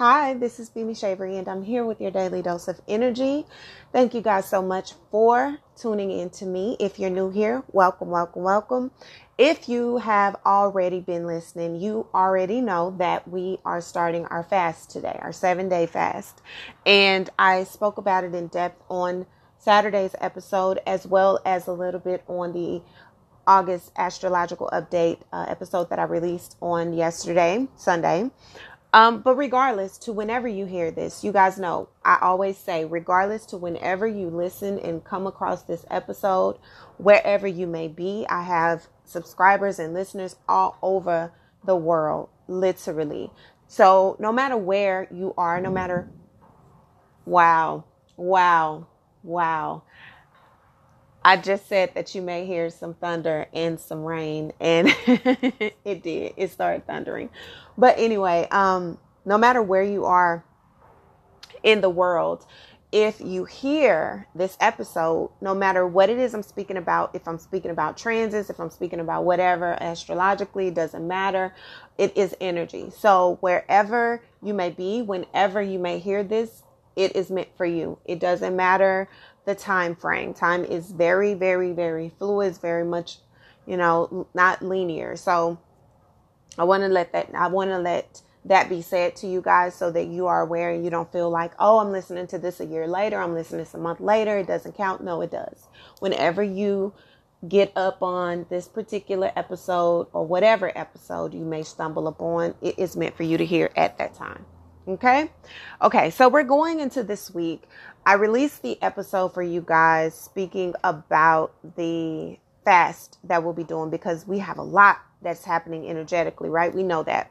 Hi, this is Bimi Shavery, and I'm here with your daily dose of energy. Thank you guys so much for tuning in to me. If you're new here, welcome, welcome, welcome. If you have already been listening, you already know that we are starting our fast today, our seven day fast. And I spoke about it in depth on Saturday's episode, as well as a little bit on the August astrological update uh, episode that I released on yesterday, Sunday. Um, but regardless to whenever you hear this, you guys know I always say, regardless to whenever you listen and come across this episode, wherever you may be, I have subscribers and listeners all over the world, literally. So no matter where you are, no matter, wow, wow, wow. I just said that you may hear some thunder and some rain, and it did. It started thundering. But anyway, um, no matter where you are in the world, if you hear this episode, no matter what it is I'm speaking about, if I'm speaking about transits, if I'm speaking about whatever astrologically, it doesn't matter. It is energy. So wherever you may be, whenever you may hear this, it is meant for you. It doesn't matter the time frame. Time is very, very, very fluid, very much, you know, not linear. So I want to let that, I want to let that be said to you guys so that you are aware and you don't feel like, oh, I'm listening to this a year later. I'm listening to this a month later. It doesn't count. No, it does. Whenever you get up on this particular episode or whatever episode you may stumble upon, it is meant for you to hear at that time. Okay. Okay. So we're going into this week. I released the episode for you guys speaking about the fast that we'll be doing because we have a lot that's happening energetically, right? We know that.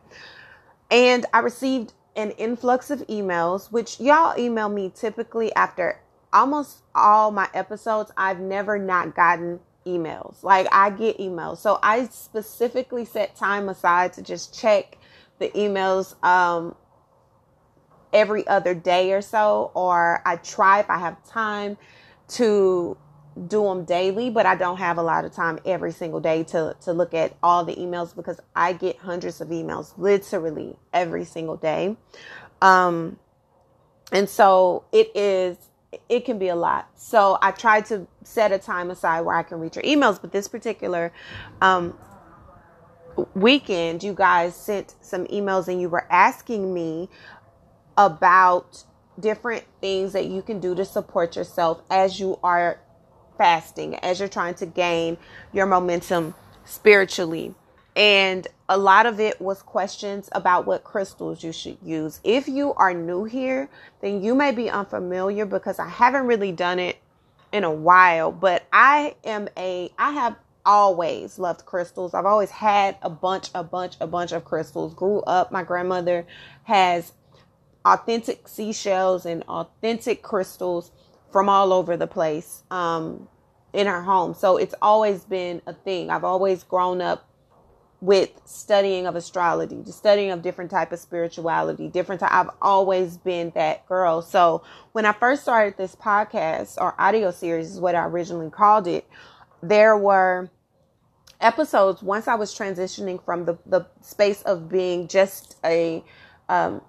And I received an influx of emails, which y'all email me typically after almost all my episodes. I've never not gotten emails. Like I get emails. So I specifically set time aside to just check the emails um, every other day or so, or I try if I have time to do them daily, but I don't have a lot of time every single day to, to look at all the emails because I get hundreds of emails literally every single day. Um, and so it is, it can be a lot. So I try to set a time aside where I can read your emails, but this particular, um, weekend, you guys sent some emails and you were asking me about different things that you can do to support yourself as you are fasting, as you're trying to gain your momentum spiritually. And a lot of it was questions about what crystals you should use. If you are new here, then you may be unfamiliar because I haven't really done it in a while, but I am a I have always loved crystals. I've always had a bunch, a bunch, a bunch of crystals. Grew up, my grandmother has authentic seashells and authentic crystals from all over the place um, in her home. So it's always been a thing. I've always grown up with studying of astrology, the studying of different type of spirituality, different. I've always been that girl. So when I first started this podcast or audio series is what I originally called it, there were episodes once I was transitioning from the, the space of being just a um,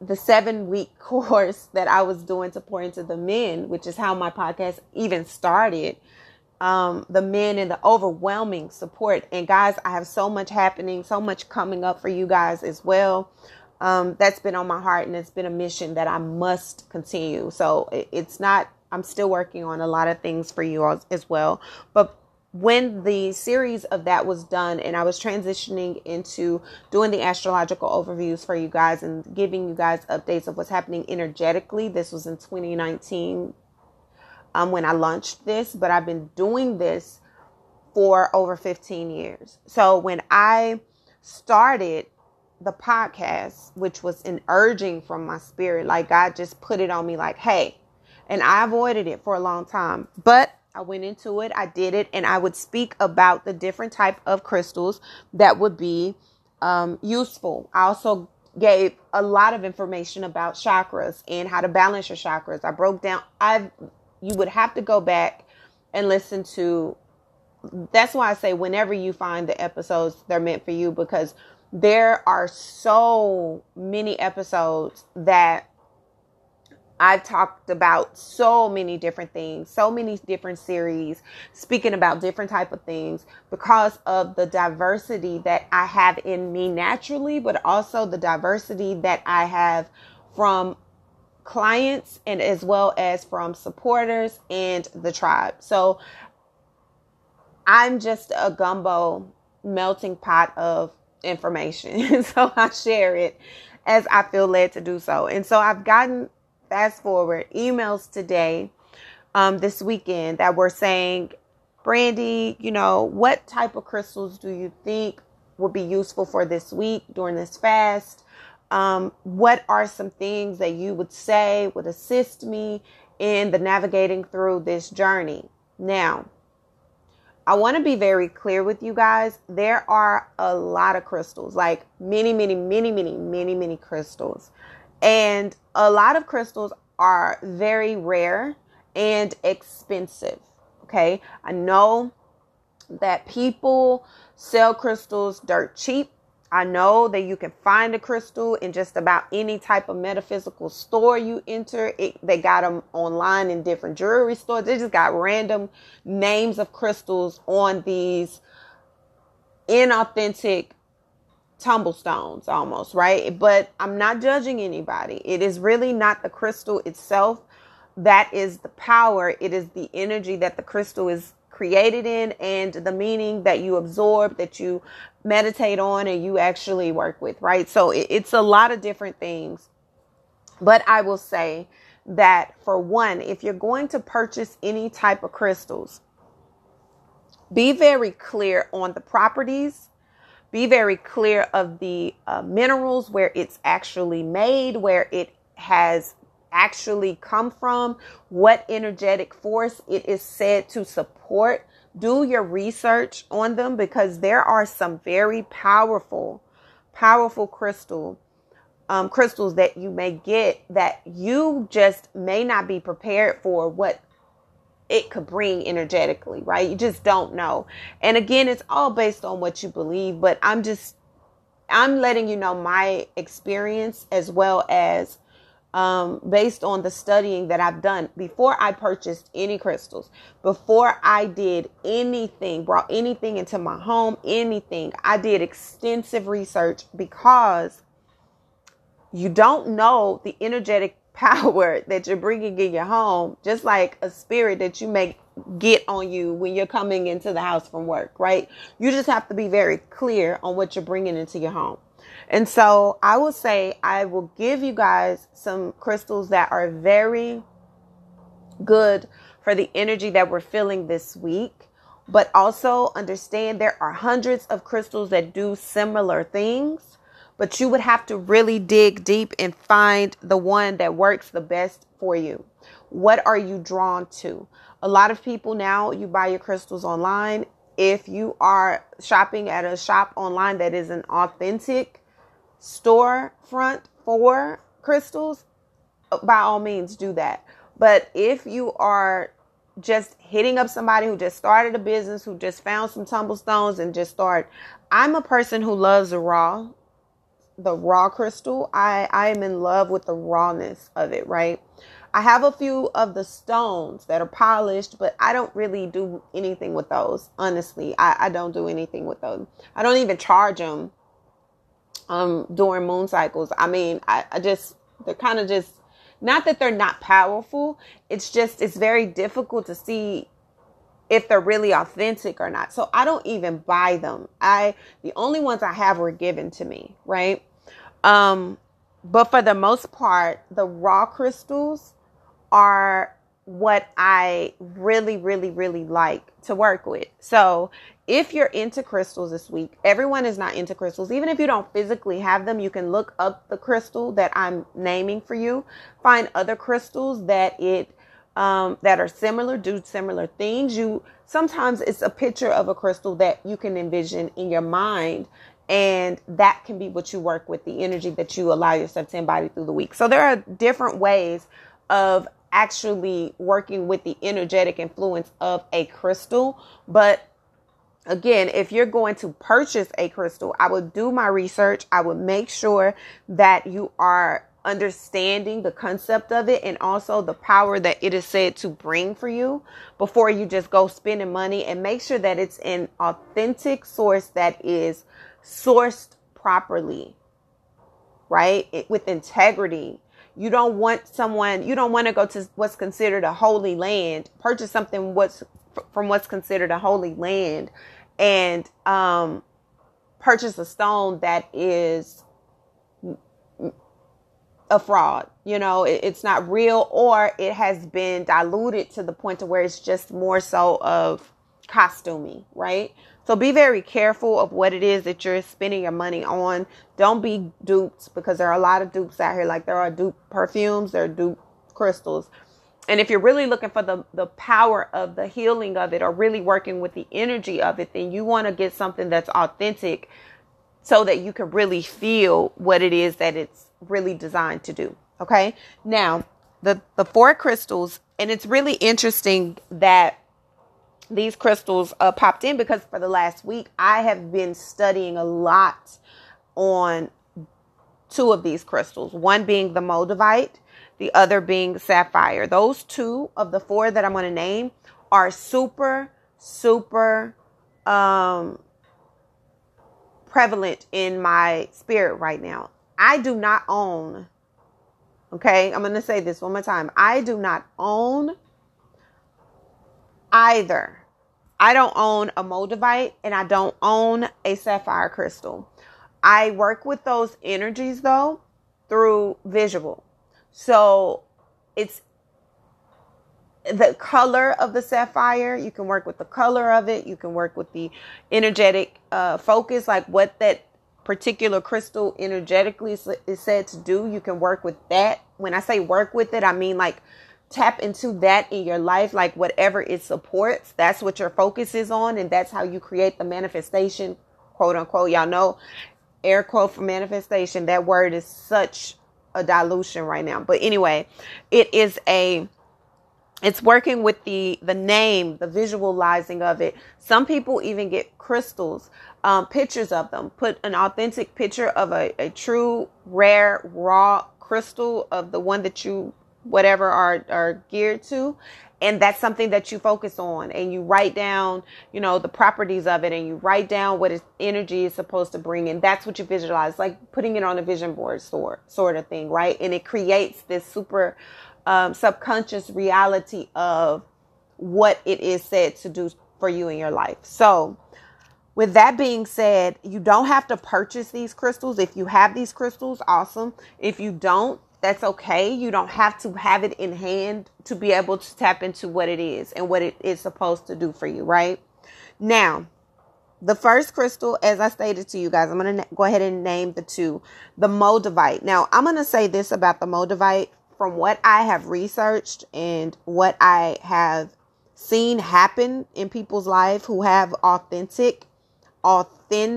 the seven week course that I was doing to pour into the men, which is how my podcast even started. Um, the men and the overwhelming support. And guys, I have so much happening, so much coming up for you guys as well. Um, that's been on my heart and it's been a mission that I must continue. So it, it's not, I'm still working on a lot of things for you all as well. But when the series of that was done and I was transitioning into doing the astrological overviews for you guys and giving you guys updates of what's happening energetically, this was in 2019 um, when I launched this, but I've been doing this for over 15 years. So when I started the podcast, which was an urging from my spirit, like God just put it on me, like, hey, and I avoided it for a long time, but I went into it, I did it, and I would speak about the different type of crystals that would be um, useful. I also gave a lot of information about chakras and how to balance your chakras. I broke down. I you would have to go back and listen to. That's why I say whenever you find the episodes, they're meant for you because there are so many episodes that I've talked about so many different things, so many different series, speaking about different type of things because of the diversity that I have in me naturally, but also the diversity that I have from clients and as well as from supporters and the tribe. So I'm just a gumbo melting pot of information. so I share it as I feel led to do so. And so I've gotten fast forward emails today, um, this weekend that were saying, Brandy, you know, what type of crystals do you think would be useful for this week during this fast? Um, what are some things that you would say would assist me in the navigating through this journey? Now, I want to be very clear with you guys. There are a lot of crystals, like many, many, many, many, many, many crystals. And a lot of crystals are very rare and expensive. Okay. I know that people sell crystals dirt cheap. I know that you can find a crystal in just about any type of metaphysical store you enter. It, they got them online in different jewelry stores. They just got random names of crystals on these inauthentic tumblestones almost, right? But I'm not judging anybody. It is really not the crystal itself that is the power. It is the energy that the crystal is created in and the meaning that you absorb, that you meditate on, and you actually work with, right? So it's a lot of different things. But I will say that for one, if you're going to purchase any type of crystals, be very clear on the properties be very clear of the uh, minerals where it's actually made, where it has actually come from, what energetic force it is said to support. Do your research on them because there are some very powerful, powerful crystal um, crystals that you may get that you just may not be prepared for what it could bring energetically, right? You just don't know. And again, it's all based on what you believe, but I'm just I'm letting you know my experience as well as um, based on the studying that I've done before I purchased any crystals, before I did anything, brought anything into my home, anything. I did extensive research because you don't know the energetic power that you're bringing in your home, just like a spirit that you may get on you when you're coming into the house from work, right? You just have to be very clear on what you're bringing into your home. And so I will say, I will give you guys some crystals that are very good for the energy that we're feeling this week. But also understand there are hundreds of crystals that do similar things but you would have to really dig deep and find the one that works the best for you. What are you drawn to? A lot of people now, you buy your crystals online. If you are shopping at a shop online that is an authentic storefront for crystals, by all means do that. But if you are just hitting up somebody who just started a business, who just found some tumblestones and just start, I'm a person who loves raw the raw crystal. I I am in love with the rawness of it, right? I have a few of the stones that are polished, but I don't really do anything with those. Honestly, I, I don't do anything with those. I don't even charge them um during moon cycles. I mean, I, I just they're kind of just not that they're not powerful. It's just it's very difficult to see if they're really authentic or not. So I don't even buy them. I the only ones I have were given to me, right? Um but for the most part, the raw crystals are what I really really really like to work with. So, if you're into crystals this week, everyone is not into crystals. Even if you don't physically have them, you can look up the crystal that I'm naming for you. Find other crystals that it um, that are similar, do similar things. You sometimes it's a picture of a crystal that you can envision in your mind, and that can be what you work with, the energy that you allow yourself to embody through the week. So there are different ways of actually working with the energetic influence of a crystal, but again, if you're going to purchase a crystal, I would do my research. I would make sure that you are understanding the concept of it and also the power that it is said to bring for you before you just go spending money and make sure that it's an authentic source that is sourced properly, right? It, with integrity. You don't want someone, you don't want to go to what's considered a holy land, purchase something what's from what's considered a holy land and um, purchase a stone that is a fraud. You know, it, it's not real or it has been diluted to the point to where it's just more so of costuming, right? So be very careful of what it is that you're spending your money on. Don't be duped because there are a lot of dupes out here. Like there are dupe perfumes, there are dupe crystals and if you're really looking for the, the power of the healing of it or really working with the energy of it, then you want to get something that's authentic so that you can really feel what it is that it's really designed to do. Okay. Now, the, the four crystals, and it's really interesting that these crystals uh, popped in because for the last week, I have been studying a lot on two of these crystals, one being the Moldavite the other being sapphire. Those two of the four that I'm going to name are super, super um, prevalent in my spirit right now. I do not own, okay, I'm going to say this one more time. I do not own either. I don't own a moldavite and I don't own a sapphire crystal. I work with those energies though through visual. So it's the color of the sapphire. You can work with the color of it. You can work with the energetic uh, focus, like what that particular crystal energetically is said to do. You can work with that. When I say work with it, I mean like tap into that in your life, like whatever it supports. That's what your focus is on, and that's how you create the manifestation, quote unquote. Y'all know, air quote for manifestation. That word is such a dilution right now. But anyway, it is a it's working with the the name, the visualizing of it. Some people even get crystals, um, pictures of them. Put an authentic picture of a, a true, rare, raw crystal of the one that you whatever are are geared to. And that's something that you focus on. And you write down you know the properties of it. And you write down what its energy is supposed to bring. And that's what you visualize. Like putting it on a vision board sort sort of thing right? And it creates this super um, subconscious reality of what it is said to do for you in your life so with that being said, you don't have to purchase these crystals. If you have these crystals, awesome. If you don't, that's okay. You don't have to have it in hand to be able to tap into what it is and what it is supposed to do for you, right? Now, the first crystal, as I stated to you guys, I'm going to go ahead and name the two. The Moldavite. Now, I'm going to say this about the Moldavite from what I have researched and what I have seen happen in people's life who have authentic, authentic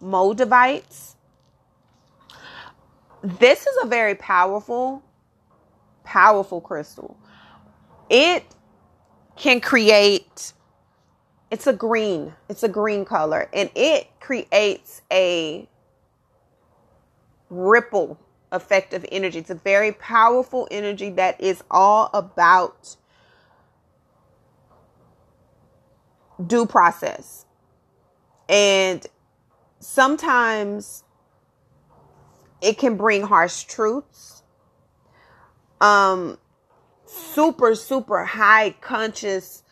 Moldavites this is a very powerful, powerful crystal. It can create, it's a green, it's a green color, and it creates a ripple effect of energy. It's a very powerful energy that is all about due process. And sometimes it can bring harsh truths. Um, super, super high conscious,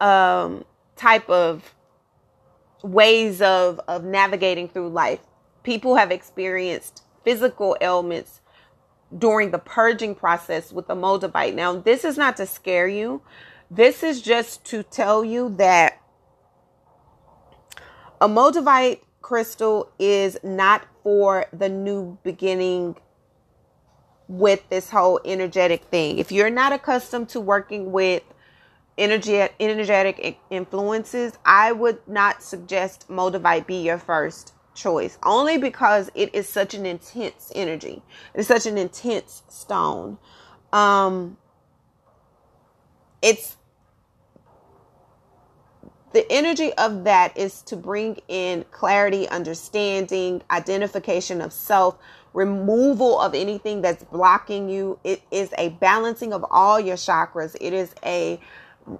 um, type of ways of, of navigating through life. People have experienced physical ailments during the purging process with the moldavite. Now, this is not to scare you. This is just to tell you that a moldavite crystal is not for the new beginning with this whole energetic thing. If you're not accustomed to working with energy energetic influences, I would not suggest Moldavite be your first choice. Only because it is such an intense energy. It's such an intense stone. Um it's the energy of that is to bring in clarity, understanding, identification of self, removal of anything that's blocking you. It is a balancing of all your chakras. It is a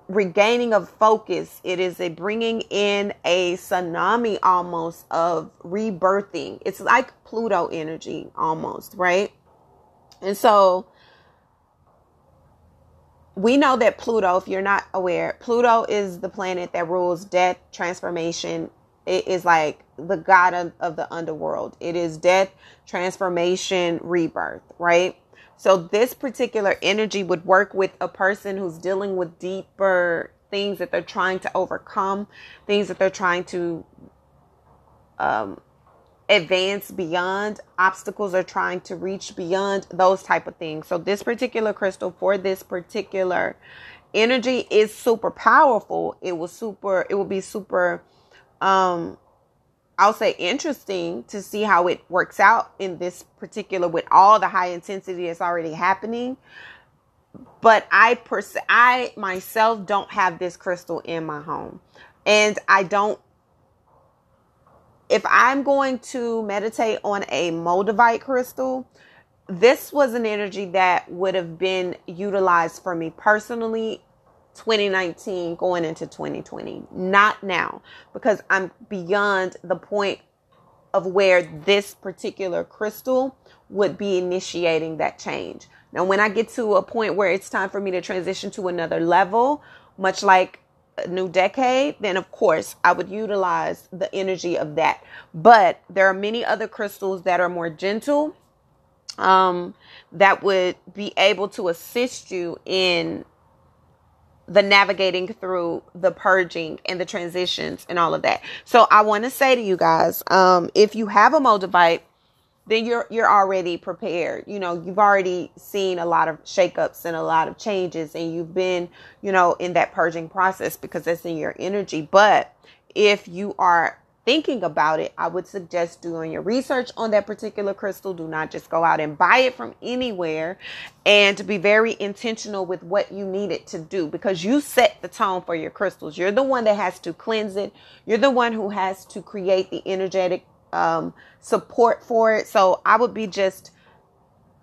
regaining of focus. It is a bringing in a tsunami almost of rebirthing. It's like Pluto energy almost, right? And so we know that Pluto, if you're not aware, Pluto is the planet that rules death, transformation. It is like the god of, of the underworld. It is death, transformation, rebirth, right? So this particular energy would work with a person who's dealing with deeper things that they're trying to overcome, things that they're trying to um, advance beyond, obstacles they're trying to reach beyond, those type of things. So this particular crystal for this particular energy is super powerful. It will super, it will be super um I'll say interesting to see how it works out in this particular with all the high intensity that's already happening. But I pers- I myself don't have this crystal in my home. And I don't if I'm going to meditate on a moldavite crystal, this was an energy that would have been utilized for me personally 2019 going into 2020. Not now, because I'm beyond the point of where this particular crystal would be initiating that change. Now, when I get to a point where it's time for me to transition to another level, much like a new decade, then of course I would utilize the energy of that. But there are many other crystals that are more gentle um, that would be able to assist you in the navigating through the purging and the transitions and all of that. So I want to say to you guys, um, if you have a moldavite, then you're you're already prepared. You know, you've already seen a lot of shakeups and a lot of changes, and you've been, you know, in that purging process because that's in your energy. But if you are thinking about it, I would suggest doing your research on that particular crystal. Do not just go out and buy it from anywhere and be very intentional with what you need it to do because you set the tone for your crystals. You're the one that has to cleanse it. You're the one who has to create the energetic um, support for it. So I would be just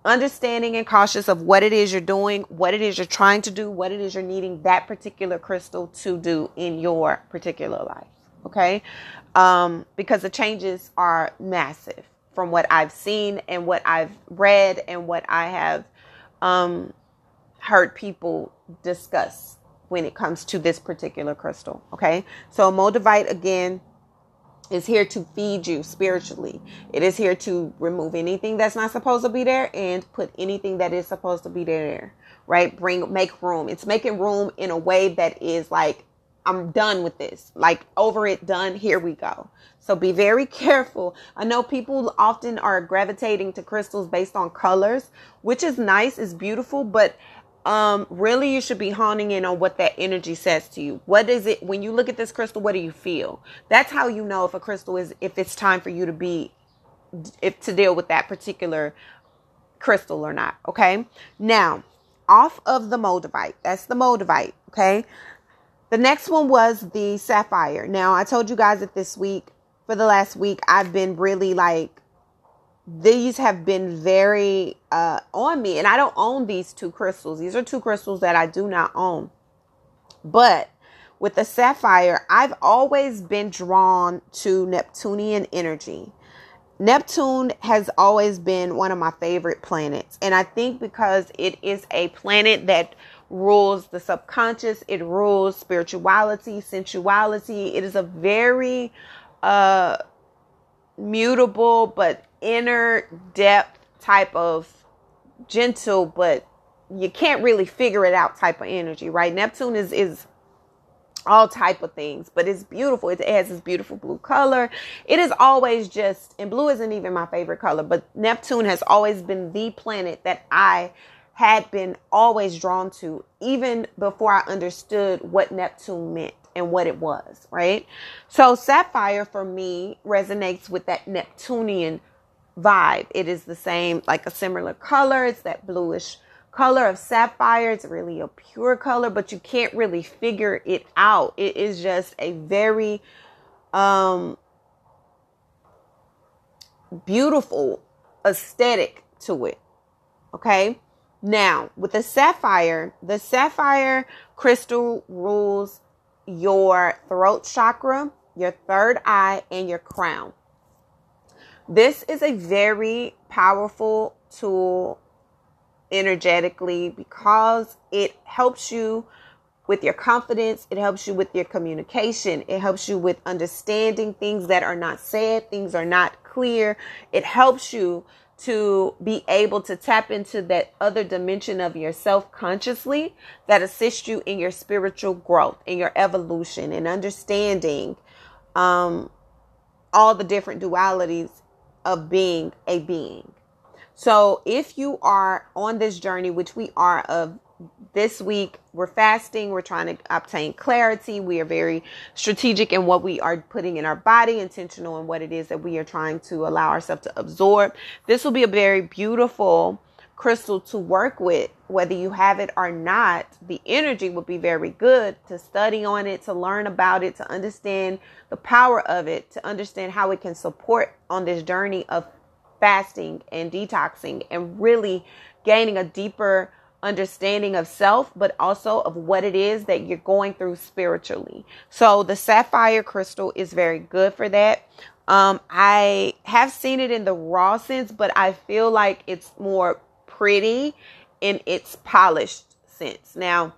understanding and cautious of what it is you're doing, what it is you're trying to do, what it is you're needing that particular crystal to do in your particular life. Okay um, because the changes are massive from what I've seen and what I've read and what I have um, heard people discuss when it comes to this particular crystal. Okay, so Moldavite again is here to feed you spiritually. It is here to remove anything that's not supposed to be there and put anything that is supposed to be there. Right? Bring make room. It's making room in a way that is like I'm done with this. Like over it, done. Here we go. So be very careful. I know people often are gravitating to crystals based on colors, which is nice, is beautiful, but um really you should be honing in on what that energy says to you. What is it when you look at this crystal, what do you feel? That's how you know if a crystal is if it's time for you to be if to deal with that particular crystal or not, okay? Now, off of the moldavite. That's the moldavite, okay? The next one was the sapphire. Now, I told you guys that this week, for the last week, I've been really like, these have been very uh, on me. And I don't own these two crystals. These are two crystals that I do not own. But with the sapphire, I've always been drawn to Neptunian energy. Neptune has always been one of my favorite planets. And I think because it is a planet that rules the subconscious, it rules spirituality, sensuality. It is a very uh mutable but inner depth type of gentle but you can't really figure it out type of energy, right? Neptune is is all type of things, but it's beautiful. It has this beautiful blue color. It is always just, and blue isn't even my favorite color, but Neptune has always been the planet that I had been always drawn to even before I understood what Neptune meant and what it was, right? So sapphire for me resonates with that Neptunian vibe. It is the same, like a similar color. It's that bluish color of sapphire. It's really a pure color, but you can't really figure it out. It is just a very um beautiful aesthetic to it. Okay? Now, with the sapphire, the sapphire crystal rules your throat chakra, your third eye, and your crown. This is a very powerful tool energetically because it helps you with your confidence, it helps you with your communication, it helps you with understanding things that are not said, things are not clear. It helps you to be able to tap into that other dimension of yourself consciously that assists you in your spiritual growth, in your evolution, and understanding um, all the different dualities of being a being. So, if you are on this journey, which we are of this week we're fasting. We're trying to obtain clarity. We are very strategic in what we are putting in our body intentional in what it is that we are trying to allow ourselves to absorb. This will be a very beautiful crystal to work with. Whether you have it or not the energy will be very good to study on it to learn about it to understand the power of it to understand how it can support on this journey of fasting and detoxing and really gaining a deeper understanding of self, but also of what it is that you're going through spiritually. So the sapphire crystal is very good for that. Um, I have seen it in the raw sense, but I feel like it's more pretty in its polished sense. Now,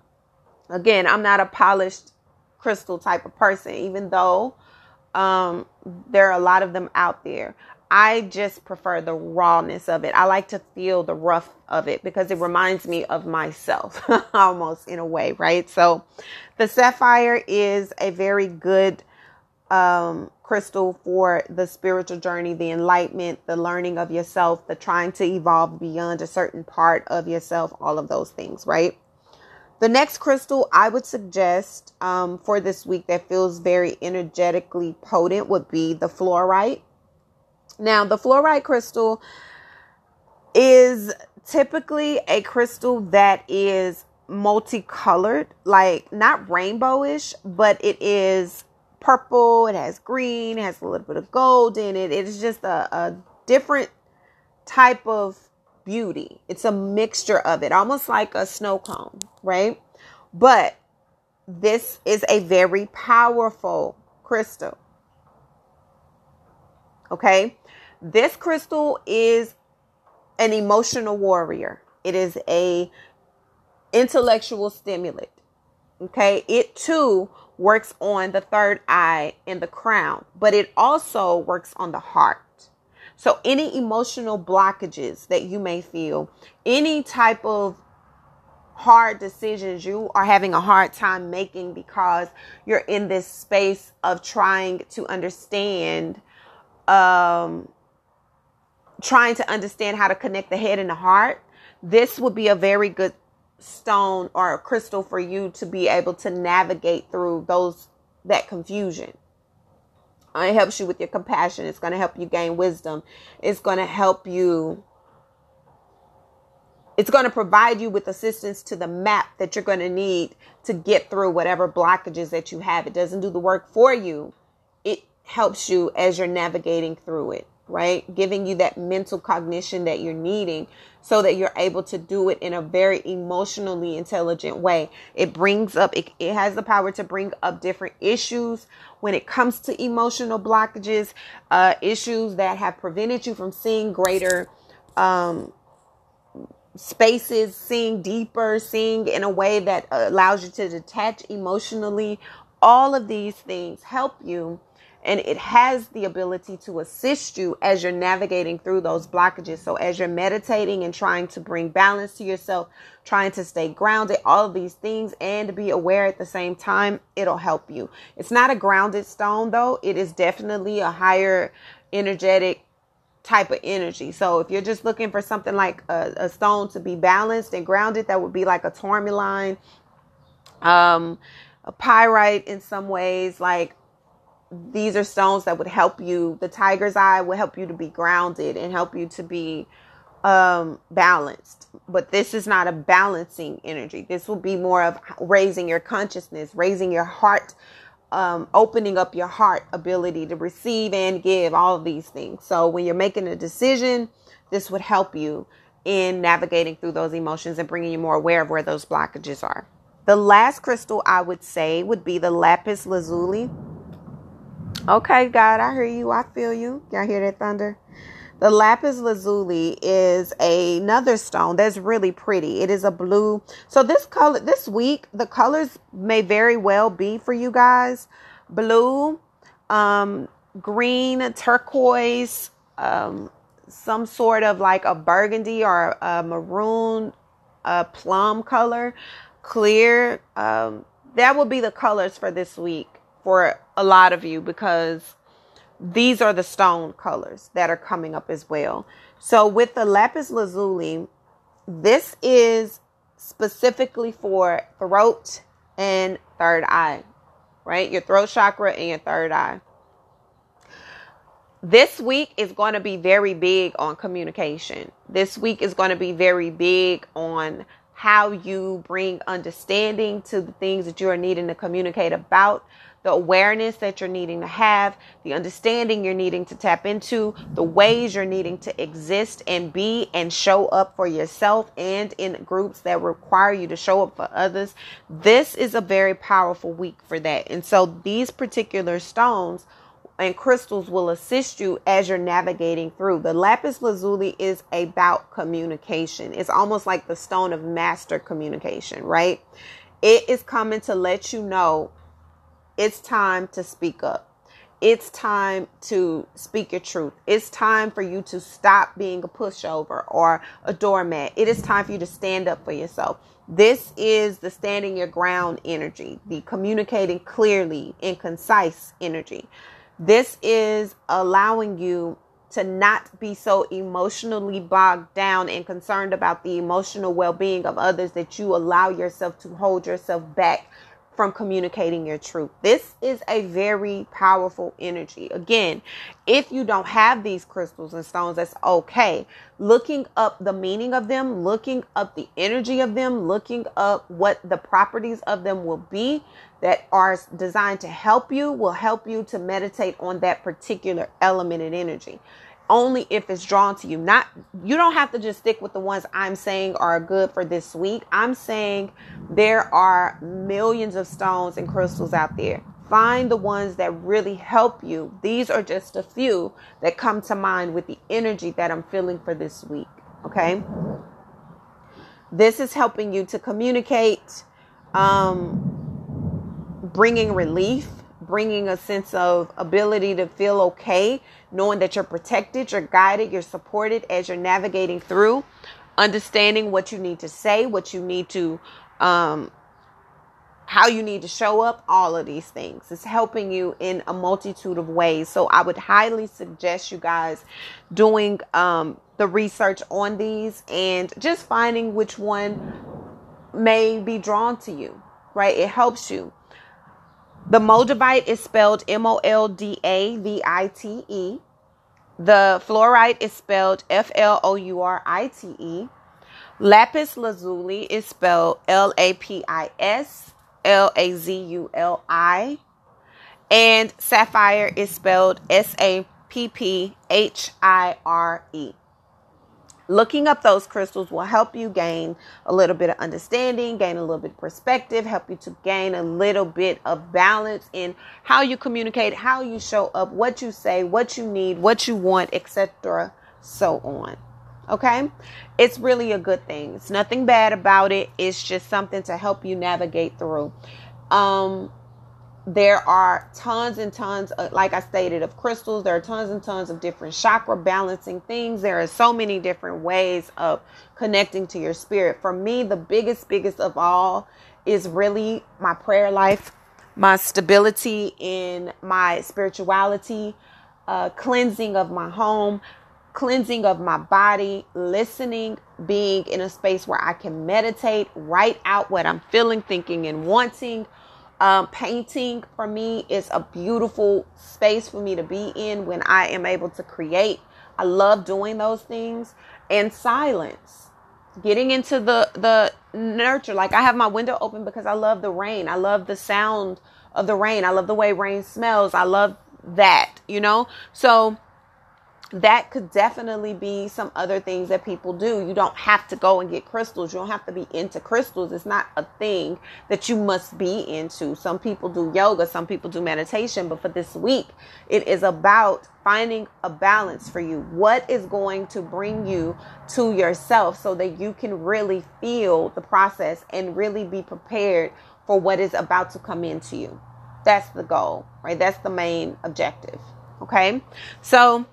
again, I'm not a polished crystal type of person, even though um, there are a lot of them out there. I just prefer the rawness of it. I like to feel the rough of it because it reminds me of myself almost in a way, right? So the sapphire is a very good um, crystal for the spiritual journey, the enlightenment, the learning of yourself, the trying to evolve beyond a certain part of yourself, all of those things, right? The next crystal I would suggest um, for this week that feels very energetically potent would be the fluorite. Now, the fluorite crystal is typically a crystal that is multicolored, like not rainbowish, but it is purple, it has green, it has a little bit of gold in it. It's just a, a different type of beauty. It's a mixture of it, almost like a snow cone, right? But this is a very powerful crystal. Okay. This crystal is an emotional warrior. It is a intellectual stimulant. Okay. It too works on the third eye and the crown, but it also works on the heart. So any emotional blockages that you may feel, any type of hard decisions you are having a hard time making because you're in this space of trying to understand um trying to understand how to connect the head and the heart, this would be a very good stone or a crystal for you to be able to navigate through those that confusion. It helps you with your compassion. It's going to help you gain wisdom. It's going to help you. It's going to provide you with assistance to the map that you're going to need to get through whatever blockages that you have. It doesn't do the work for you. Helps you as you're navigating through it right? Giving you that mental cognition that you're needing so that you're able to do it in a very emotionally intelligent way. It brings up, it, it has the power to bring up different issues when it comes to emotional blockages, uh, issues that have prevented you from seeing greater, um, spaces, seeing deeper, seeing in a way that allows you to detach emotionally. All of these things help you and it has the ability to assist you as you're navigating through those blockages. So as you're meditating and trying to bring balance to yourself, trying to stay grounded, all of these things and be aware at the same time, it'll help you. It's not a grounded stone though. It is definitely a higher energetic type of energy. So if you're just looking for something like a, a stone to be balanced and grounded, that would be like a tourmaline, um, a pyrite in some ways, like these are stones that would help you. The tiger's eye will help you to be grounded and help you to be um, balanced. But this is not a balancing energy. This will be more of raising your consciousness, raising your heart, um, opening up your heart ability to receive and give all of these things. So when you're making a decision, this would help you in navigating through those emotions and bringing you more aware of where those blockages are. The last crystal I would say would be the lapis lazuli. Okay, God, I hear you. I feel you. Y'all hear that thunder? The lapis lazuli is another stone that's really pretty. It is a blue. So this color this week, the colors may very well be for you guys. Blue, um, green, turquoise, um, some sort of like a burgundy or a maroon, a plum color, clear. Um, that will be the colors for this week for a lot of you because these are the stone colors that are coming up as well. So with the lapis lazuli, this is specifically for throat and third eye, right? Your throat chakra and your third eye. This week is going to be very big on communication. This week is going to be very big on how you bring understanding to the things that you are needing to communicate about, the awareness that you're needing to have, the understanding you're needing to tap into, the ways you're needing to exist and be and show up for yourself and in groups that require you to show up for others. This is a very powerful week for that. And so these particular stones and crystals will assist you as you're navigating through. The lapis lazuli is about communication. It's almost like the stone of master communication, right? It is coming to let you know it's time to speak up. It's time to speak your truth. It's time for you to stop being a pushover or a doormat. It is time for you to stand up for yourself. This is the standing your ground energy, the communicating clearly and concise energy. This is allowing you to not be so emotionally bogged down and concerned about the emotional well being of others that you allow yourself to hold yourself back from communicating your truth. This is a very powerful energy. Again, if you don't have these crystals and stones, that's okay. Looking up the meaning of them, looking up the energy of them, looking up what the properties of them will be that are designed to help you will help you to meditate on that particular element and energy only if it's drawn to you. Not you don't have to just stick with the ones I'm saying are good for this week. I'm saying there are millions of stones and crystals out there. Find the ones that really help you. These are just a few that come to mind with the energy that I'm feeling for this week, okay? This is helping you to communicate um bringing relief bringing a sense of ability to feel okay, knowing that you're protected, you're guided, you're supported as you're navigating through, understanding what you need to say, what you need to, um, how you need to show up, all of these things. It's helping you in a multitude of ways. So I would highly suggest you guys doing um, the research on these and just finding which one may be drawn to you, right? It helps you. The moldavite is spelled M O L D A V I T E. The fluorite is spelled F L O U R I T E. Lapis lazuli is spelled L A P I S L A Z U L I. And sapphire is spelled S A P P H I R E looking up those crystals will help you gain a little bit of understanding, gain a little bit of perspective, help you to gain a little bit of balance in how you communicate, how you show up, what you say, what you need, what you want, etc. so on. Okay? It's really a good thing. It's nothing bad about it. It's just something to help you navigate through. Um there are tons and tons of, like i stated of crystals. There are tons and tons of different chakra balancing things. There are so many different ways of connecting to your spirit. For me the biggest biggest of all is really my prayer life my stability in my spirituality uh, cleansing of my home cleansing of my body listening being in a space where i can meditate write out what i'm feeling thinking and wanting um, painting for me is a beautiful space for me to be in when I am able to create. I love doing those things. and silence. Getting into the the nurture. Like I have my window open because I love the rain. I love the sound of the rain. I love the way rain smells. I love that, you know? So that could definitely be some other things that people do. You don't have to go and get crystals. You don't have to be into crystals. It's not a thing that you must be into. Some people do yoga, some people do meditation, but for this week, it is about finding a balance for you. What is going to bring you to yourself so that you can really feel the process and really be prepared for what is about to come into you. That's the goal, right? That's the main objective. Okay. So,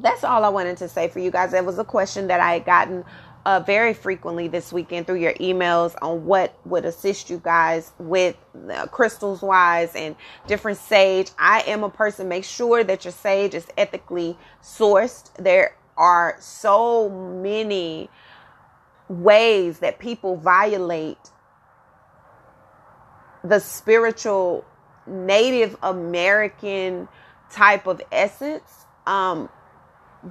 that's all I wanted to say for you guys. That was a question that I had gotten uh, very frequently this weekend through your emails on what would assist you guys with uh, crystals wise and different sage. I am a person, make sure that your sage is ethically sourced. There are so many ways that people violate the spiritual Native American type of essence. Um,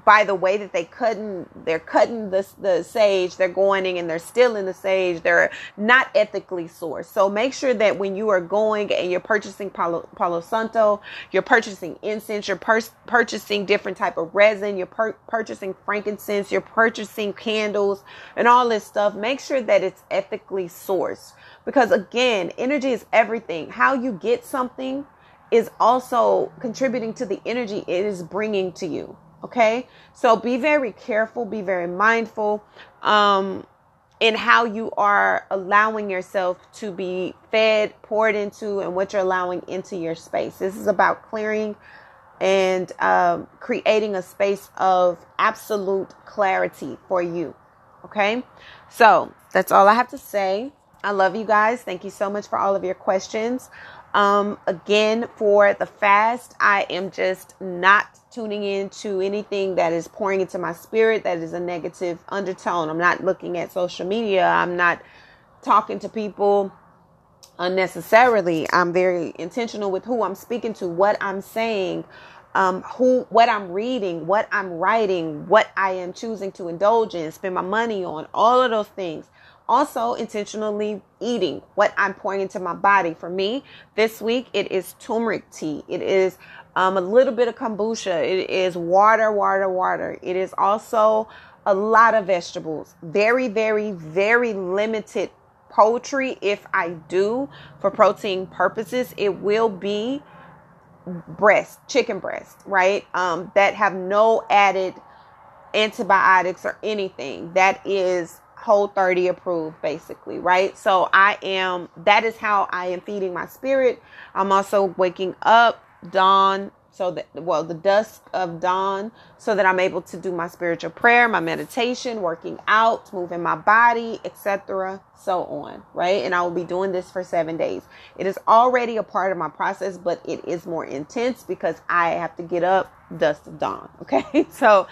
by the way that they cutting they're cutting the, the sage they're going in and they're still in the sage. They're not ethically sourced. So make sure that when you are going and you're purchasing palo, palo santo you're purchasing incense you're pur- purchasing different type of resin you're pur- purchasing frankincense you're purchasing candles and all this stuff make sure that it's ethically sourced. Because again energy is everything. How you get something is also contributing to the energy it is bringing to you Okay. So be very careful, be very mindful um, in how you are allowing yourself to be fed, poured into, and what you're allowing into your space. This is about clearing and um, creating a space of absolute clarity for you. Okay. So that's all I have to say. I love you guys. Thank you so much for all of your questions. Um, again, for the fast, I am just not tuning into anything that is pouring into my spirit that is a negative undertone. I'm not looking at social media. I'm not talking to people unnecessarily. I'm very intentional with who I'm speaking to, what I'm saying, um, who, what I'm reading, what I'm writing, what I am choosing to indulge in, spend my money on, all of those things. Also, intentionally eating what I'm pouring into my body. For me, this week it is turmeric tea. It is um, a little bit of kombucha. It is water, water, water. It is also a lot of vegetables. Very, very, very limited poultry. If I do for protein purposes, it will be breast, chicken breast, right? Um, that have no added antibiotics or anything. That is whole 30 approved basically right? So i am that is how i am feeding my spirit. I'm also waking up dawn so that well the dusk of dawn so that i'm able to do my spiritual prayer my meditation working out moving my body etc so on right? And i will be doing this for seven days. It is already a part of my process but it is more intense because i have to get up dusk of dawn okay? So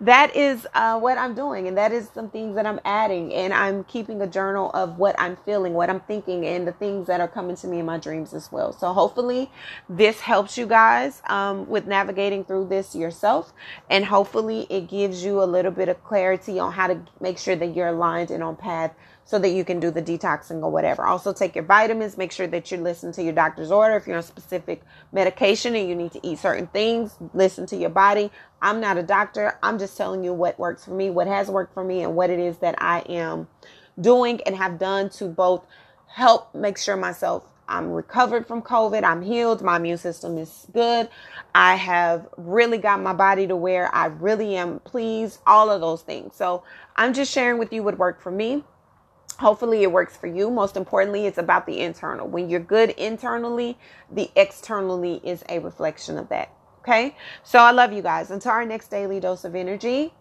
that is uh, what I'm doing, and that is some things that I'm adding, and I'm keeping a journal of what I'm feeling, what I'm thinking, and the things that are coming to me in my dreams as well. So hopefully, this helps you guys um, with navigating through this yourself, and hopefully, it gives you a little bit of clarity on how to make sure that you're aligned and on path so that you can do the detoxing or whatever. Also, take your vitamins. Make sure that you listen to your doctor's order. If you're on specific medication and you need to eat certain things, listen to your body. I'm not a doctor. I'm just telling you what works for me, what has worked for me, and what it is that I am doing and have done to both help make sure myself I'm recovered from COVID. I'm healed. My immune system is good. I have really got my body to where I really am pleased. All of those things. So I'm just sharing with you what worked for me hopefully it works for you. Most importantly it's about the internal. When you're good internally the externally is a reflection of that okay? So i love you guys. Until our next daily dose of energy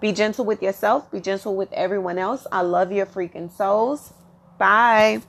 be gentle with yourself. Be gentle with everyone else. I love your freaking souls. Bye